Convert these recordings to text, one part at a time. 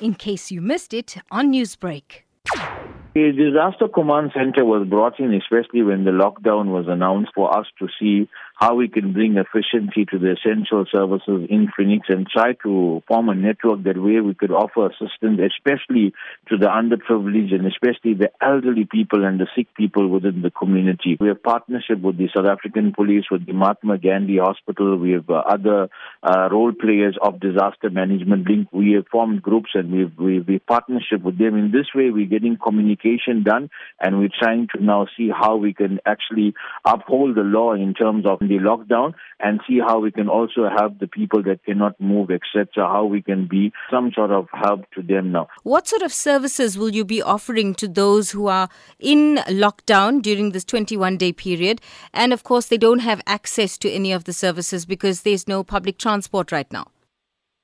in case you missed it on Newsbreak. A disaster command center was brought in, especially when the lockdown was announced, for us to see how we can bring efficiency to the essential services in Phoenix and try to form a network that way we could offer assistance, especially to the underprivileged and especially the elderly people and the sick people within the community. We have partnership with the South African Police, with the Mahatma Gandhi Hospital. We have uh, other uh, role players of disaster management link. We have formed groups and we've, we've, we've partnership with them. In this way, we're getting communication done, and we're trying to now see how we can actually uphold the law in terms of the lockdown and see how we can also help the people that cannot move, etc., how we can be some sort of help to them now. What sort of services will you be offering to those who are in lockdown during this 21 day period? And of course, they don't have access to any of the services because there's no public transport right now.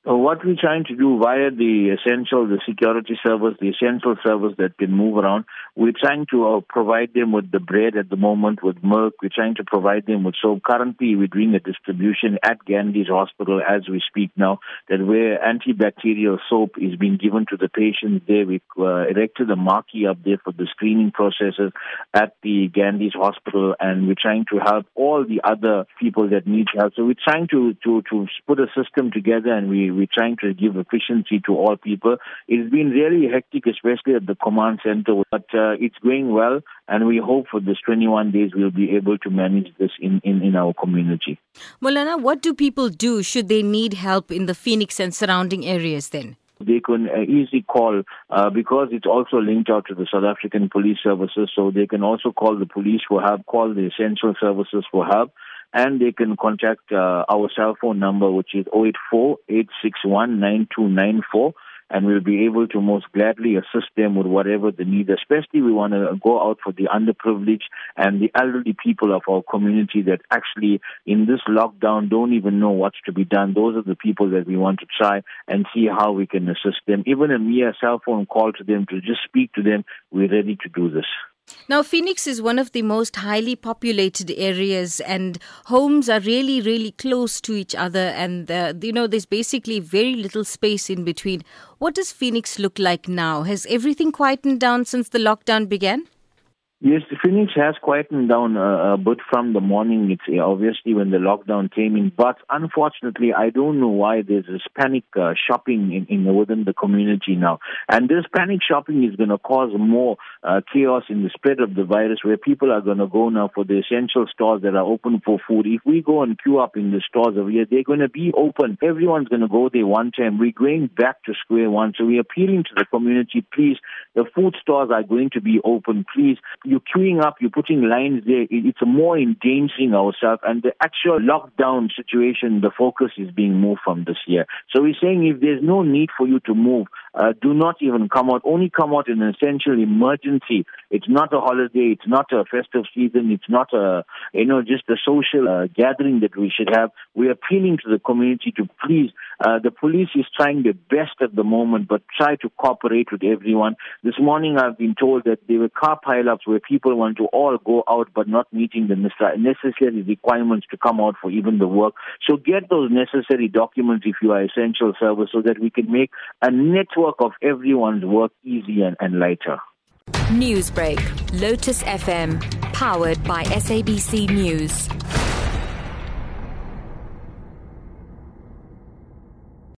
Uh, what we're trying to do via the essential, the security service, the essential service that can move around, we're trying to uh, provide them with the bread at the moment, with milk. We're trying to provide them with soap. Currently, we're doing a distribution at Gandhi's hospital as we speak now, that where antibacterial soap is being given to the patients there. We've uh, erected a marquee up there for the screening processes at the Gandhi's hospital, and we're trying to help all the other people that need help. So we're trying to, to, to put a system together, and we we're trying to give efficiency to all people. It's been really hectic, especially at the command center, but uh, it's going well, and we hope for this 21 days we'll be able to manage this in, in, in our community. Moulana, what do people do should they need help in the Phoenix and surrounding areas then? they can uh, easily call uh, because it's also linked out to the South African police services. So they can also call the police for help, call the essential services for help and they can contact uh, our cell phone number, which is 084 861 9294 and we'll be able to most gladly assist them with whatever the need. Especially, we want to go out for the underprivileged and the elderly people of our community that actually, in this lockdown, don't even know what's to be done. Those are the people that we want to try and see how we can assist them. Even a mere cell phone call to them to just speak to them, we're ready to do this. Now, Phoenix is one of the most highly populated areas, and homes are really, really close to each other. And, uh, you know, there's basically very little space in between. What does Phoenix look like now? Has everything quietened down since the lockdown began? Yes, the Phoenix has quietened down a, a bit from the morning. It's uh, obviously when the lockdown came in, but unfortunately, I don't know why there's this panic uh, shopping in, in within the community now, and this panic shopping is going to cause more uh, chaos in the spread of the virus, where people are going to go now for the essential stores that are open for food. If we go and queue up in the stores over here, they're going to be open. Everyone's going to go there one time. We're going back to square one, so we're appealing to the community. Please, the food stores are going to be open. Please you're queuing up, you're putting lines there, it's more endangering ourselves. And the actual lockdown situation, the focus is being moved from this year. So we're saying if there's no need for you to move, uh, do not even come out. Only come out in an essential emergency. It's not a holiday. It's not a festive season. It's not a, you know, just a social uh, gathering that we should have. We're appealing to the community to please, uh, the police is trying their best at the moment, but try to cooperate with everyone. This morning I've been told that there were car pileups where people want to all go out but not meeting the necessary requirements to come out for even the work. So get those necessary documents if you are essential service so that we can make a network of everyone's work easier and, and lighter. Newsbreak, Lotus FM, powered by SABC News.